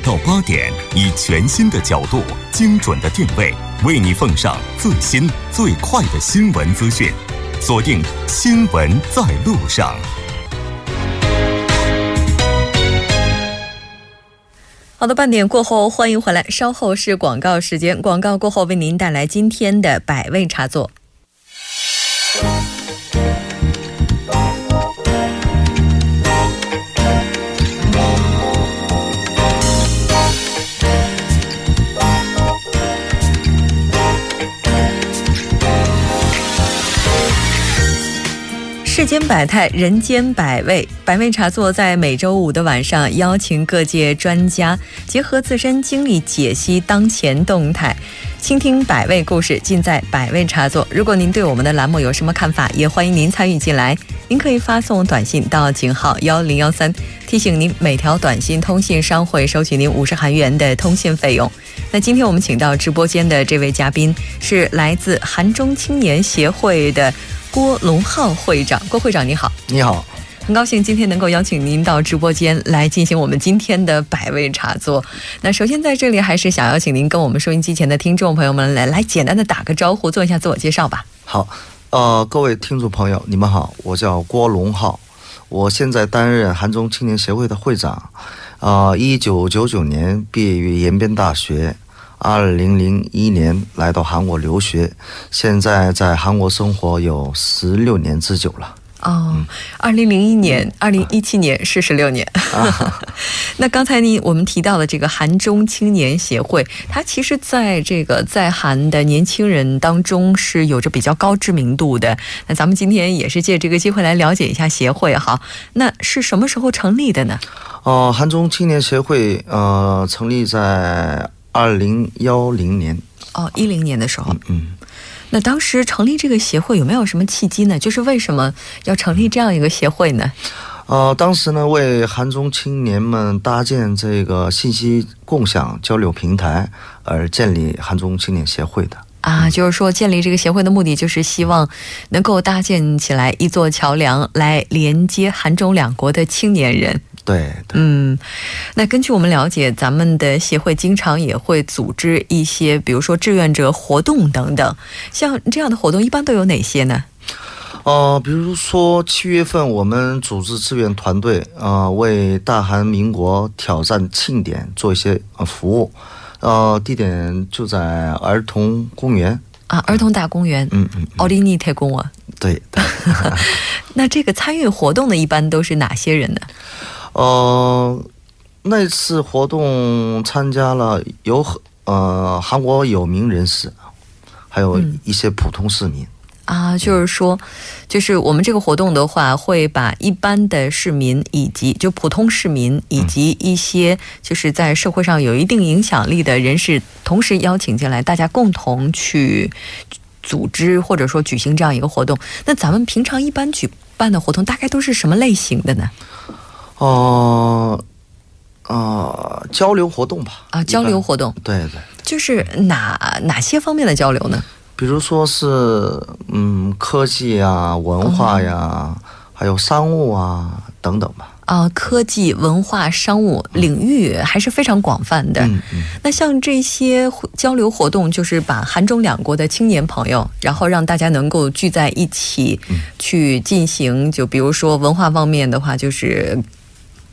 到八点，以全新的角度、精准的定位，为你奉上最新最快的新闻资讯。锁定《新闻在路上》。好的，半点过后，欢迎回来。稍后是广告时间，广告过后为您带来今天的百味茶座。间百态，人间百味。百味茶座在每周五的晚上，邀请各界专家，结合自身经历解析当前动态，倾听百味故事，尽在百味茶座。如果您对我们的栏目有什么看法，也欢迎您参与进来。您可以发送短信到井号幺零幺三，提醒您每条短信通信商会收取您五十韩元的通信费用。那今天我们请到直播间的这位嘉宾是来自韩中青年协会的。郭龙浩会长，郭会长你好，你好，很高兴今天能够邀请您到直播间来进行我们今天的百味茶座。那首先在这里还是想邀请您跟我们收音机前的听众朋友们来来简单的打个招呼，做一下自我介绍吧。好，呃，各位听众朋友，你们好，我叫郭龙浩，我现在担任韩中青年协会的会长，啊，一九九九年毕业于延边大学。二零零一年来到韩国留学，现在在韩国生活有十六年之久了。哦，二零零一年、二零一七年是十六年。那刚才你我们提到的这个韩中青年协会，它其实在这个在韩的年轻人当中是有着比较高知名度的。那咱们今天也是借这个机会来了解一下协会哈。那是什么时候成立的呢？哦，韩中青年协会呃，成立在。二零幺零年哦，一零年的时候，嗯，那当时成立这个协会有没有什么契机呢？就是为什么要成立这样一个协会呢？呃，当时呢，为韩中青年们搭建这个信息共享交流平台而建立韩中青年协会的啊，就是说建立这个协会的目的就是希望能够搭建起来一座桥梁，来连接韩中两国的青年人。对，嗯，那根据我们了解，咱们的协会经常也会组织一些，比如说志愿者活动等等。像这样的活动，一般都有哪些呢？呃，比如说七月份，我们组织志愿团队啊，为大韩民国挑战庆典做一些呃服务。呃，地点就在儿童公园啊，儿童大公园。嗯嗯，奥利尼特公啊。对。那这个参与活动的一般都是哪些人呢？呃，那次活动参加了有呃韩国有名人士，还有一些普通市民啊。就是说，就是我们这个活动的话，会把一般的市民以及就普通市民以及一些就是在社会上有一定影响力的人士，同时邀请进来，大家共同去组织或者说举行这样一个活动。那咱们平常一般举办的活动，大概都是什么类型的呢？哦，呃，交流活动吧。啊，交流活动。对对。就是哪哪些方面的交流呢？比如说是嗯，科技啊，文化呀，还有商务啊等等吧。啊，科技、文化、商务领域还是非常广泛的。嗯嗯。那像这些交流活动，就是把韩中两国的青年朋友，然后让大家能够聚在一起，去进行，就比如说文化方面的话，就是。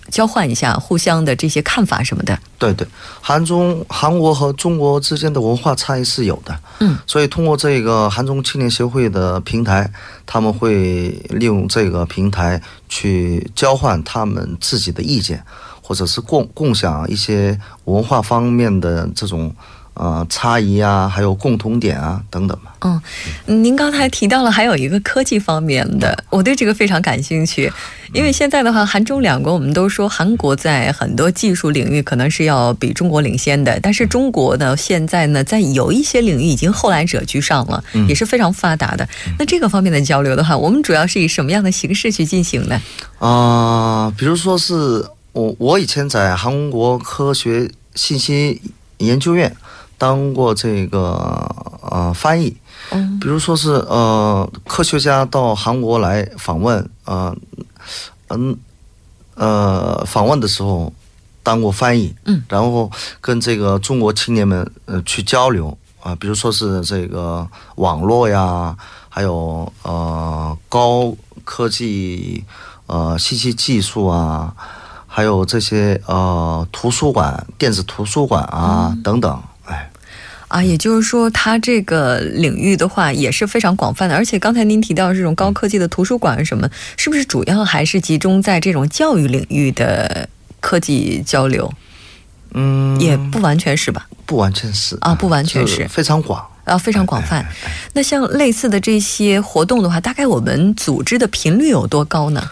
交换一下互相的这些看法什么的。对对，韩中韩国和中国之间的文化差异是有的。嗯，所以通过这个韩中青年协会的平台，他们会利用这个平台去交换他们自己的意见，或者是共共享一些文化方面的这种。呃，差异啊，还有共同点啊，等等吧。嗯，您刚才提到了还有一个科技方面的，我对这个非常感兴趣。因为现在的话，韩中两国我们都说韩国在很多技术领域可能是要比中国领先的，但是中国呢，现在呢，在有一些领域已经后来者居上了，也是非常发达的。那这个方面的交流的话，我们主要是以什么样的形式去进行呢？啊，比如说是我我以前在韩国科学信息研究院。当过这个呃翻译，嗯，比如说是呃科学家到韩国来访问，呃，嗯，呃访问的时候，当过翻译，嗯，然后跟这个中国青年们呃去交流啊，比如说是这个网络呀，还有呃高科技呃信息技术啊，还有这些呃图书馆、电子图书馆啊等等。啊，也就是说，它这个领域的话也是非常广泛的，而且刚才您提到这种高科技的图书馆什么，是不是主要还是集中在这种教育领域的科技交流？嗯，也不完全是吧？不完全是啊，不完全是，非常广啊，非常广泛。那像类似的这些活动的话，大概我们组织的频率有多高呢？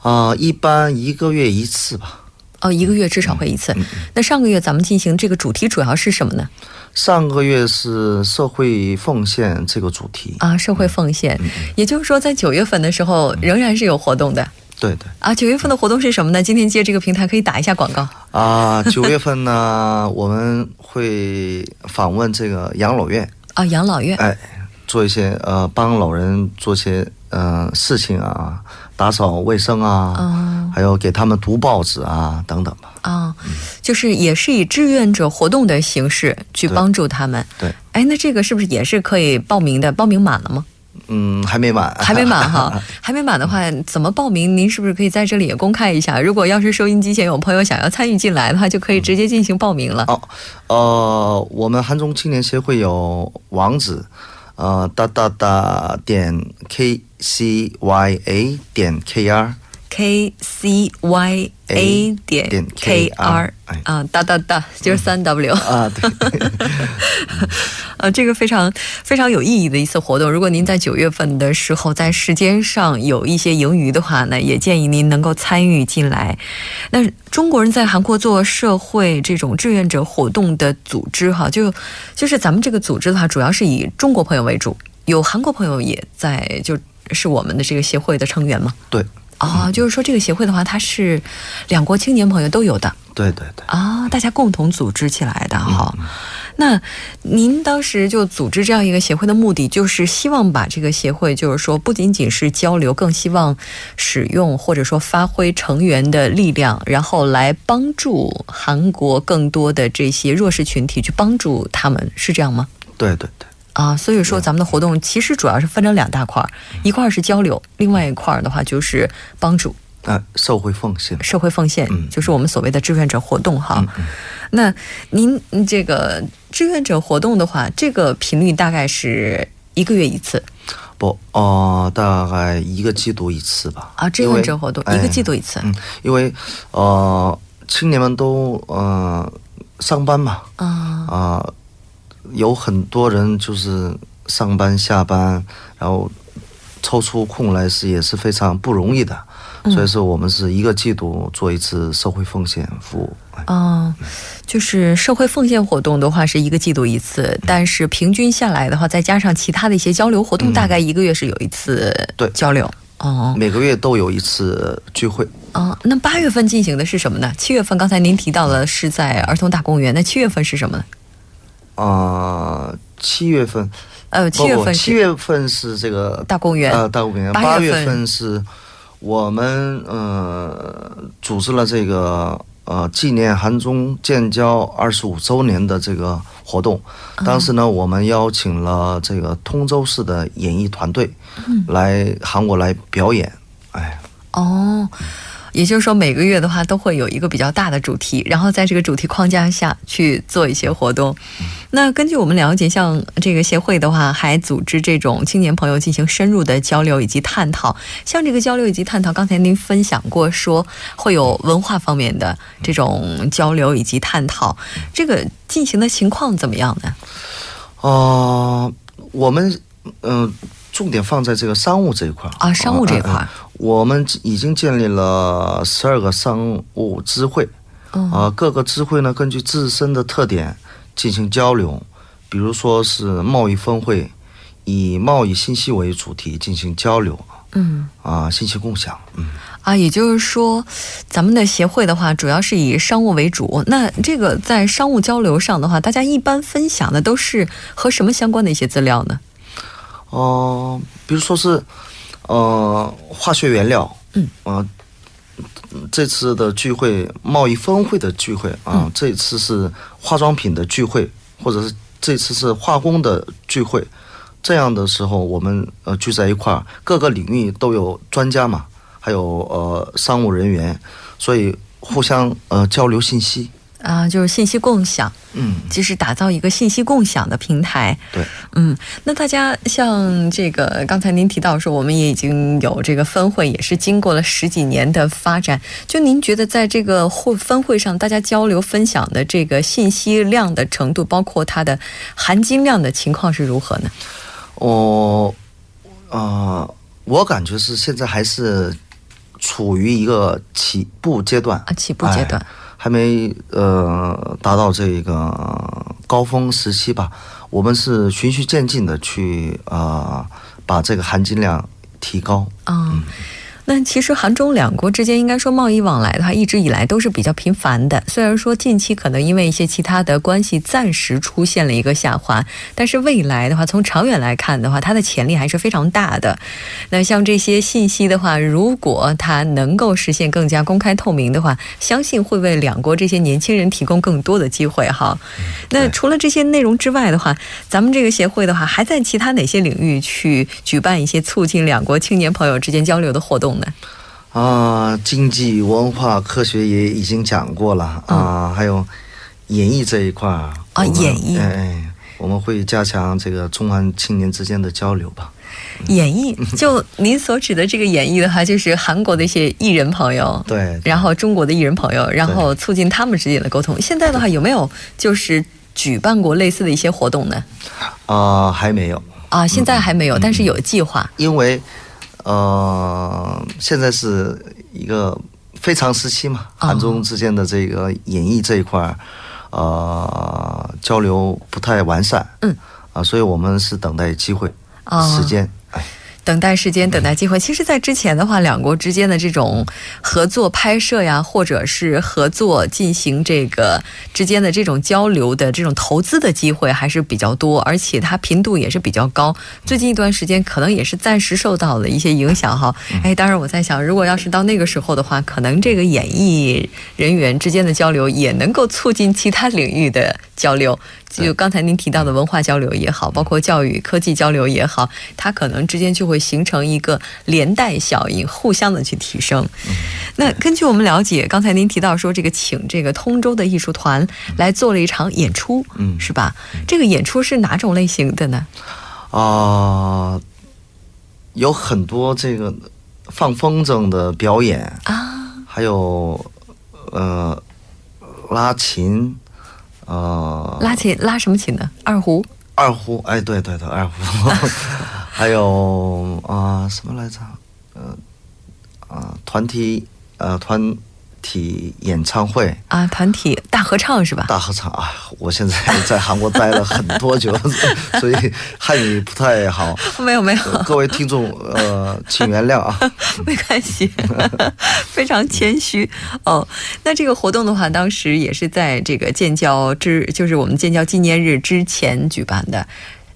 啊，一般一个月一次吧。哦，一个月至少会一次。那上个月咱们进行这个主题主要是什么呢？上个月是社会奉献这个主题啊，社会奉献，也就是说在九月份的时候仍然是有活动的。对对啊，九月份的活动是什么呢？今天借这个平台可以打一下广告啊。九月份呢，我们会访问这个养老院啊，养老院哎，做一些呃帮老人做些呃事情啊，打扫卫生啊，还有给他们读报纸啊等等吧。啊，就是也是以志愿者活动的形式去帮助他们。对，哎，那这个是不是也是可以报名的？报名满了吗？嗯，还没满，还没满哈，还没满的话，怎么报名？您是不是可以在这里也公开一下？如果要是收音机前有朋友想要参与进来的话，就可以直接进行报名了。哦，呃，我们韩中青年协会有网址，呃，哒哒哒点 k c y a 点 k r k c y。a 点 k r 啊，哒哒哒，就是三 w 啊，对，呃，这个非常非常有意义的一次活动。如果您在九月份的时候在时间上有一些盈余的话呢，也建议您能够参与进来。那中国人在韩国做社会这种志愿者活动的组织哈，就就是咱们这个组织的话，主要是以中国朋友为主，有韩国朋友也在，就是我们的这个协会的成员吗？对。啊，就是说这个协会的话，它是两国青年朋友都有的。对对对。啊，大家共同组织起来的哈。那您当时就组织这样一个协会的目的，就是希望把这个协会，就是说不仅仅是交流，更希望使用或者说发挥成员的力量，然后来帮助韩国更多的这些弱势群体，去帮助他们，是这样吗？对对对。啊，所以说咱们的活动其实主要是分成两大块儿，一块儿是交流，另外一块儿的话就是帮助啊，社会奉献，社会奉献，就是我们所谓的志愿者活动哈。那您这个志愿者活动的话，这个频率大概是一个月一次？不，哦，大概一个季度一次吧。啊，志愿者活动一个季度一次。嗯，因为呃，青年们都呃上班嘛，啊啊。有很多人就是上班下班，然后抽出空来是也是非常不容易的，所以说我们是一个季度做一次社会奉献服务。嗯，就是社会奉献活动的话是一个季度一次，但是平均下来的话，再加上其他的一些交流活动，大概一个月是有一次对交流。哦，每个月都有一次聚会。哦，那八月份进行的是什么呢？七月份刚才您提到了是在儿童大公园，那七月份是什么呢？啊，七月份，呃，七月份，七月份是这个大公园，呃，大公园。八月份是我们呃组织了这个呃纪念韩中建交二十五周年的这个活动。当时呢，我们邀请了这个通州市的演艺团队来韩国来表演。哎，哦。也就是说，每个月的话都会有一个比较大的主题，然后在这个主题框架下去做一些活动。那根据我们了解，像这个协会的话，还组织这种青年朋友进行深入的交流以及探讨。像这个交流以及探讨，刚才您分享过说会有文化方面的这种交流以及探讨，这个进行的情况怎么样呢？呃，我们嗯。重点放在这个商务这一块啊，商务这一块，我们已经建立了十二个商务支会，啊，各个支会呢根据自身的特点进行交流，比如说是贸易峰会，以贸易信息为主题进行交流，嗯，啊，信息共享，嗯，啊，也就是说，咱们的协会的话，主要是以商务为主，那这个在商务交流上的话，大家一般分享的都是和什么相关的一些资料呢？哦，比如说是，呃，化学原料，嗯，啊，这次的聚会，贸易峰会的聚会啊，这次是化妆品的聚会，或者是这次是化工的聚会。这样的时候，我们呃聚在一块儿，各个领域都有专家嘛，还有呃商务人员，所以互相呃交流信息。啊，就是信息共享，嗯，就是打造一个信息共享的平台。对，嗯，那大家像这个，刚才您提到说，我们也已经有这个分会，也是经过了十几年的发展。就您觉得，在这个会分会上，大家交流分享的这个信息量的程度，包括它的含金量的情况是如何呢？我，啊，我感觉是现在还是处于一个起步阶段啊，起步阶段。还没呃达到这个高峰时期吧，我们是循序渐进的去啊把这个含金量提高。嗯。那其实韩中两国之间应该说贸易往来的话，一直以来都是比较频繁的。虽然说近期可能因为一些其他的关系暂时出现了一个下滑，但是未来的话，从长远来看的话，它的潜力还是非常大的。那像这些信息的话，如果它能够实现更加公开透明的话，相信会为两国这些年轻人提供更多的机会哈。那除了这些内容之外的话，咱们这个协会的话，还在其他哪些领域去举办一些促进两国青年朋友之间交流的活动？啊，经济、文化、科学也已经讲过了啊，还有演艺这一块儿啊，演艺，哎，我们会加强这个中韩青年之间的交流吧。演艺，就您所指的这个演艺的话，就是韩国的一些艺人朋友，对，然后中国的艺人朋友，然后促进他们之间的沟通。现在的话，有没有就是举办过类似的一些活动呢？啊，还没有啊，现在还没有，但是有计划，因为。呃，现在是一个非常时期嘛，韩中之间的这个演艺这一块儿，呃，交流不太完善，嗯，啊，所以我们是等待机会，时间。等待时间，等待机会。其实，在之前的话，两国之间的这种合作拍摄呀，或者是合作进行这个之间的这种交流的这种投资的机会还是比较多，而且它频度也是比较高。最近一段时间，可能也是暂时受到了一些影响哈。哎，当然我在想，如果要是到那个时候的话，可能这个演艺人员之间的交流也能够促进其他领域的交流。就刚才您提到的文化交流也好，包括教育、科技交流也好，它可能之间就会形成一个连带效应，互相的去提升。那根据我们了解，刚才您提到说这个请这个通州的艺术团来做了一场演出，嗯，是吧？这个演出是哪种类型的呢？啊，有很多这个放风筝的表演啊，还有呃拉琴。呃，拉琴拉什么琴呢？二胡。二胡，哎，对对对，二胡。还有啊，什么来着？呃，啊，团体，呃，团。体演唱会啊，团体大合唱是吧？大合唱啊！我现在 在韩国待了很多久，所以汉语不太好。没有没有，各位听众呃，请原谅啊。没关系，非常谦虚哦。那这个活动的话，当时也是在这个建交之，就是我们建交纪念日之前举办的。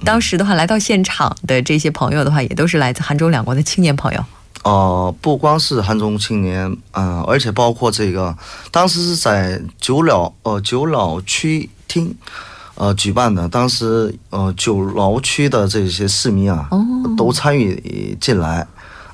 当时的话，来到现场的这些朋友的话，也都是来自韩中两国的青年朋友。呃，不光是汉中青年，嗯，而且包括这个，当时是在九老呃九老区厅，呃举办的。当时呃九老区的这些市民啊，都参与进来，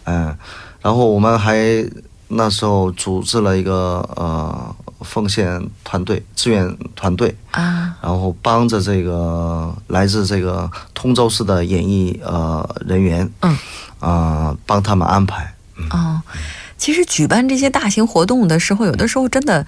嗯，然后我们还那时候组织了一个呃奉献团队、志愿团队啊，然后帮着这个来自这个通州市的演艺呃人员，嗯。啊，帮他们安排。哦，其实举办这些大型活动的时候，有的时候真的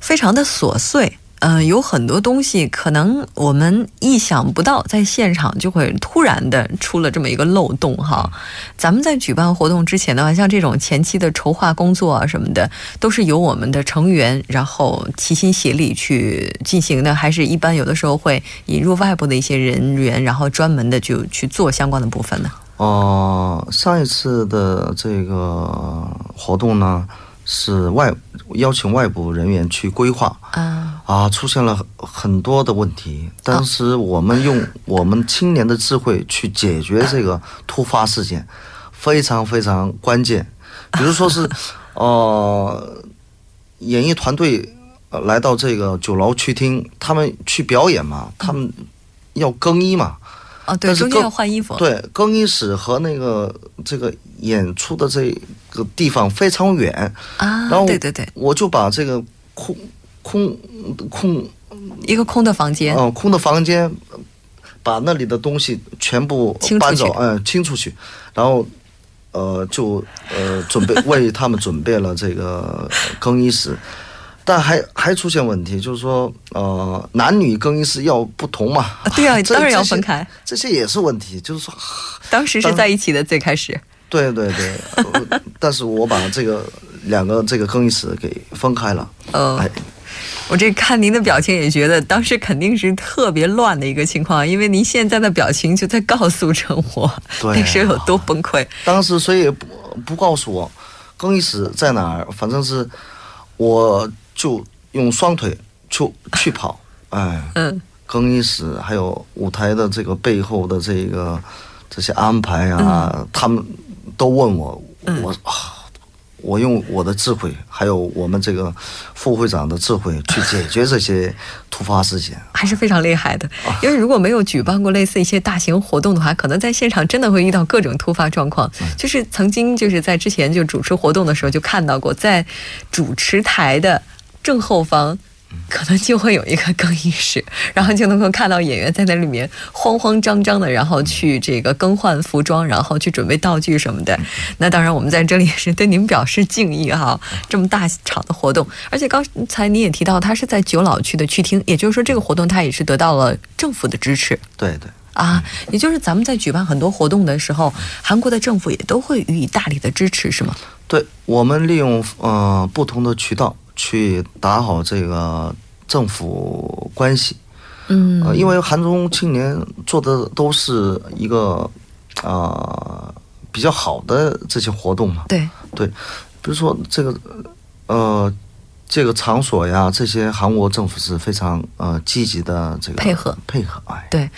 非常的琐碎。嗯，有很多东西可能我们意想不到，在现场就会突然的出了这么一个漏洞哈。咱们在举办活动之前的话，像这种前期的筹划工作啊什么的，都是由我们的成员然后齐心协力去进行的，还是一般有的时候会引入外部的一些人员，然后专门的就去做相关的部分呢？哦，上一次的这个活动呢，是外邀请外部人员去规划，啊啊，出现了很多的问题。当时我们用 我们青年的智慧去解决这个突发事件，非常非常关键。比如说是，呃，演艺团队呃来到这个酒楼去听，他们去表演嘛，他们要更衣嘛。哦，对，中间要换衣服。对，更衣室和那个这个演出的这个地方非常远啊。然后，对对对，我就把这个空空空一个空的房间，嗯，空的房间，把那里的东西全部搬走，嗯，清出去，然后呃，就呃准备 为他们准备了这个更衣室。但还还出现问题，就是说，呃，男女更衣室要不同嘛？对啊，当然要分开。这些也是问题，就是说，当时是在一起的最开始。对对对，但是我把这个两个这个更衣室给分开了。呃，我这看您的表情也觉得当时肯定是特别乱的一个情况，因为您现在的表情就在告诉着我那时候有多崩溃。当时所以不不告诉我更衣室在哪儿，反正是我。就用双腿去去跑，哎，嗯，更衣室还有舞台的这个背后的这个这些安排啊，他们都问我，我啊，我用我的智慧，还有我们这个副会长的智慧去解决这些突发事件，还是非常厉害的。因为如果没有举办过类似一些大型活动的话，可能在现场真的会遇到各种突发状况。就是曾经就是在之前就主持活动的时候就看到过，在主持台的。正后方可能就会有一个更衣室，然后就能够看到演员在那里面慌慌张张的，然后去这个更换服装，然后去准备道具什么的。那当然，我们在这里也是对您表示敬意哈。这么大场的活动，而且刚才你也提到，它是在九老区的区厅，也就是说，这个活动它也是得到了政府的支持。对对啊，也就是咱们在举办很多活动的时候，韩国的政府也都会予以大力的支持，是吗？对，我们利用呃不同的渠道。去打好这个政府关系，嗯，因为韩中青年做的都是一个啊比较好的这些活动嘛，对。对，比如说这个呃。这个场所呀，这些韩国政府是非常呃积极的这个配合配合哎，对，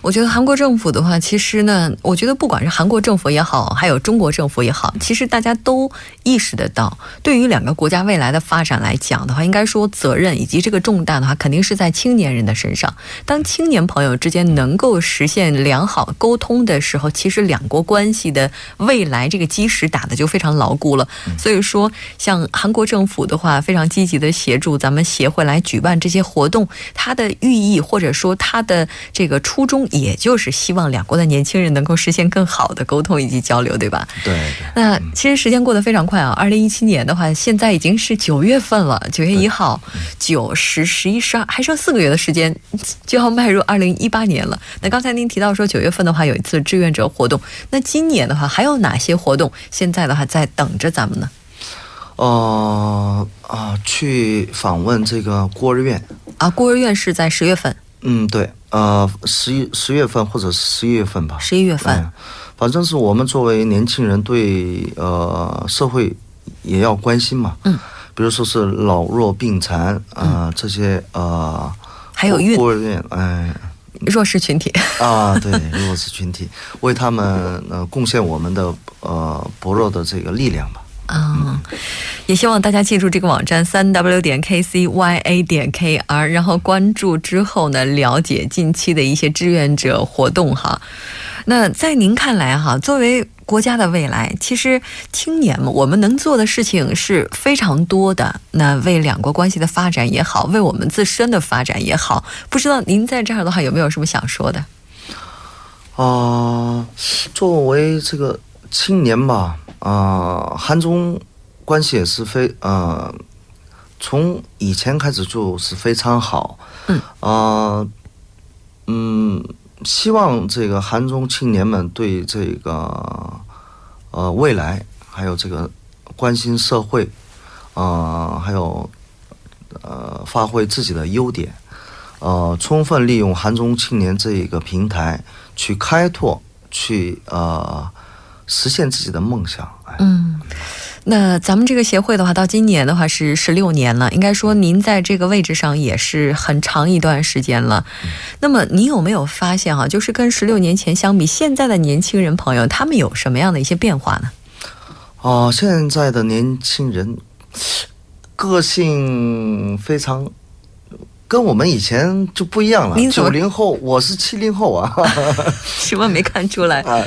我觉得韩国政府的话，其实呢，我觉得不管是韩国政府也好，还有中国政府也好，其实大家都意识得到，对于两个国家未来的发展来讲的话，应该说责任以及这个重担的话，肯定是在青年人的身上。当青年朋友之间能够实现良好沟通的时候，其实两国关系的未来这个基石打的就非常牢固了。所以说，像韩国政府的话，非常。积极的协助咱们协会来举办这些活动，它的寓意或者说它的这个初衷，也就是希望两国的年轻人能够实现更好的沟通以及交流，对吧？对。那其实时间过得非常快啊，二零一七年的话，现在已经是九月份了，九月一号，九十十一十二，还剩四个月的时间就要迈入二零一八年了。那刚才您提到说九月份的话有一次志愿者活动，那今年的话还有哪些活动？现在的话在等着咱们呢？呃啊，去访问这个孤儿院啊，孤儿院是在十月份。嗯，对，呃，十一十月份或者十一月份吧。十一月份，反正是我们作为年轻人，对呃社会也要关心嘛。嗯，比如说是老弱病残啊，这些呃，还有孕孤儿院，哎，弱势群体啊，对，弱势群体，为他们呃贡献我们的呃薄弱的这个力量吧。啊，也希望大家记住这个网站三 w 点 k c y a 点 k r，然后关注之后呢，了解近期的一些志愿者活动哈。那在您看来哈，作为国家的未来，其实青年们我们能做的事情是非常多的。那为两国关系的发展也好，为我们自身的发展也好，不知道您在这儿的话有没有什么想说的？啊，作为这个青年吧。啊，韩中关系也是非呃，从以前开始就是非常好。嗯啊，嗯，希望这个韩中青年们对这个呃未来还有这个关心社会啊，还有呃发挥自己的优点，呃，充分利用韩中青年这一个平台去开拓，去呃。实现自己的梦想。嗯，那咱们这个协会的话，到今年的话是十六年了。应该说，您在这个位置上也是很长一段时间了。那么，您有没有发现哈，就是跟十六年前相比，现在的年轻人朋友他们有什么样的一些变化呢？哦，现在的年轻人个性非常跟我们以前就不一样了。九零后，我是七零后啊。什么没看出来？啊，呃，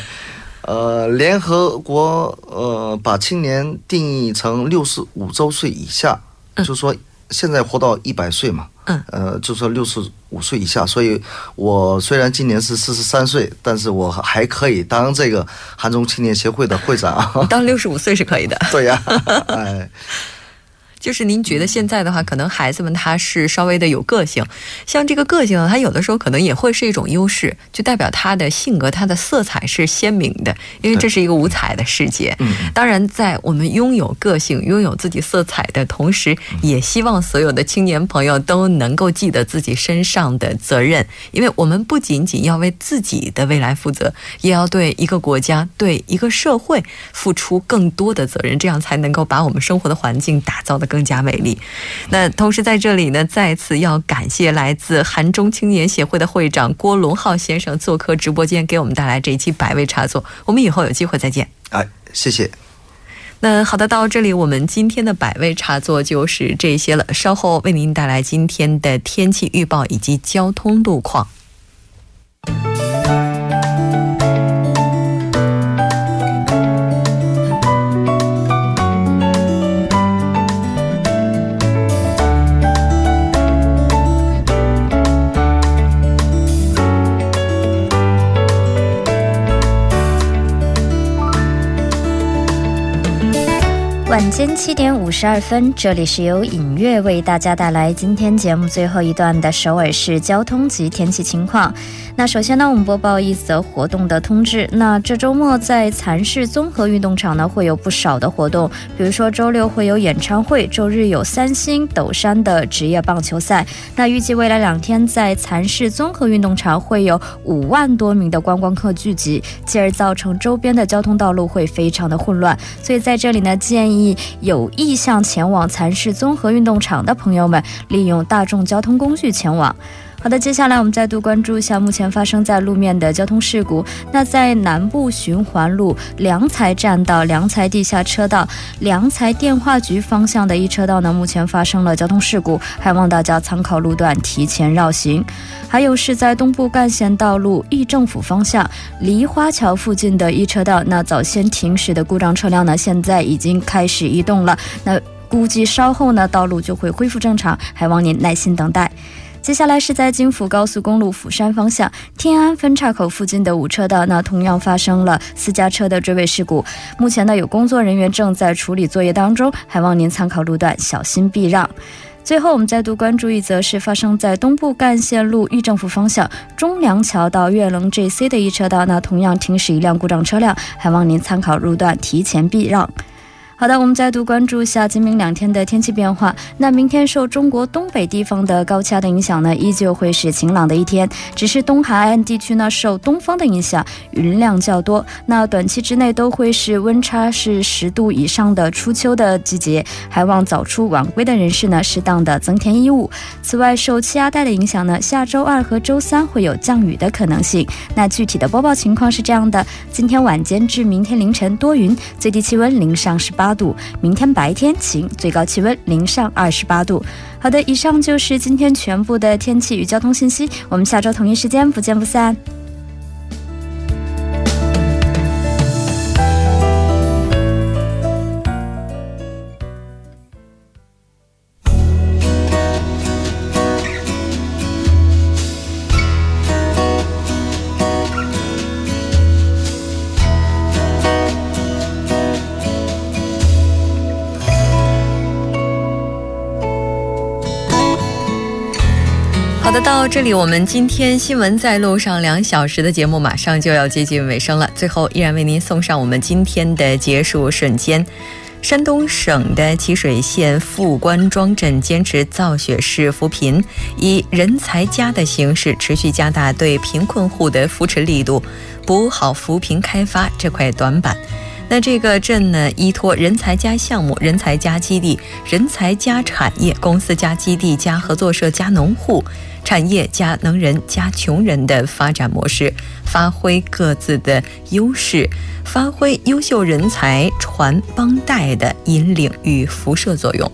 联合国呃把青年定义成六十五周岁以下，就说现在活到一百岁嘛。嗯。呃，就说六十五岁以下，所以我虽然今年是四十三岁，但是我还可以当这个韩中青年协会的会长。当六十五岁是可以的。对呀。哎。就是您觉得现在的话，可能孩子们他是稍微的有个性，像这个个性，他有的时候可能也会是一种优势，就代表他的性格、他的色彩是鲜明的，因为这是一个五彩的世界。嗯，当然，在我们拥有个性、拥有自己色彩的同时，也希望所有的青年朋友都能够记得自己身上的责任，因为我们不仅仅要为自己的未来负责，也要对一个国家、对一个社会付出更多的责任，这样才能够把我们生活的环境打造的。更加美丽。那同时在这里呢，再次要感谢来自韩中青年协会的会长郭龙浩先生做客直播间，给我们带来这一期百味茶座。我们以后有机会再见。哎，谢谢。那好的，到这里我们今天的百味茶座就是这些了。稍后为您带来今天的天气预报以及交通路况。晚间七点五十二分，这里是由影月为大家带来今天节目最后一段的首尔市交通及天气情况。那首先呢，我们播报一则活动的通知。那这周末在蚕市综合运动场呢，会有不少的活动，比如说周六会有演唱会，周日有三星斗山的职业棒球赛。那预计未来两天在蚕市综合运动场会有五万多名的观光客聚集，继而造成周边的交通道路会非常的混乱。所以在这里呢，建议。有意向前往蚕市综合运动场的朋友们，利用大众交通工具前往。好的，接下来我们再度关注一下目前发生在路面的交通事故。那在南部循环路良才站到良才地下车道良才电话局方向的一车道呢，目前发生了交通事故，还望大家参考路段提前绕行。还有是在东部干线道路义政府方向梨花桥附近的一车道，那早先停驶的故障车辆呢，现在已经开始移动了。那估计稍后呢，道路就会恢复正常，还望您耐心等待。接下来是在京福高速公路釜山方向天安分岔口附近的五车道，那同样发生了私家车的追尾事故。目前呢，有工作人员正在处理作业当中，还望您参考路段小心避让。最后，我们再度关注一则是发生在东部干线路裕政府方向中梁桥到岳棱 JC 的一车道，那同样停驶一辆故障车辆，还望您参考路段提前避让。好的，我们再度关注一下今明两天的天气变化。那明天受中国东北地方的高气压的影响呢，依旧会是晴朗的一天。只是东海岸地区呢，受东风的影响，云量较多。那短期之内都会是温差是十度以上的初秋的季节，还望早出晚归的人士呢，适当的增添衣物。此外，受气压带的影响呢，下周二和周三会有降雨的可能性。那具体的播报情况是这样的：今天晚间至明天凌晨多云，最低气温零上十八。八度，明天白天晴，最高气温零上二十八度。好的，以上就是今天全部的天气与交通信息，我们下周同一时间不见不散。到这里，我们今天新闻在路上两小时的节目马上就要接近尾声了。最后，依然为您送上我们今天的结束瞬间。山东省的淇水县富官庄镇坚持造血式扶贫，以人才家的形式持续加大对贫困户的扶持力度，补好扶贫开发这块短板。那这个镇呢，依托人才加项目、人才加基地、人才加产业、公司加基地加合作社加农户、产业加能人加穷人的发展模式，发挥各自的优势，发挥优秀人才传帮带的引领与辐射作用。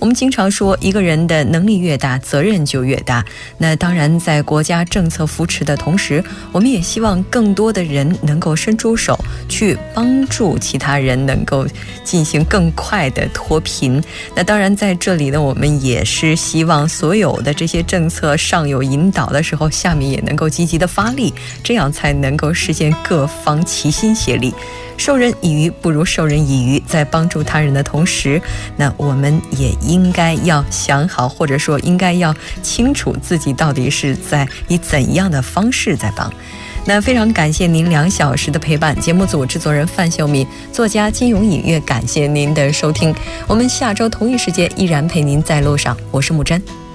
我们经常说，一个人的能力越大，责任就越大。那当然，在国家政策扶持的同时，我们也希望更多的人能够伸出手去帮助其他人，能够进行更快的脱贫。那当然，在这里呢，我们也是希望所有的这些政策上有引导的时候，下面也能够积极的发力，这样才能够实现各方齐心协力。授人以鱼不如授人以渔，在帮助他人的同时，那我们也应该要想好，或者说应该要清楚自己到底是在以怎样的方式在帮。那非常感谢您两小时的陪伴，节目组制作人范秀敏，作家金勇隐约，感谢您的收听，我们下周同一时间依然陪您在路上，我是木真。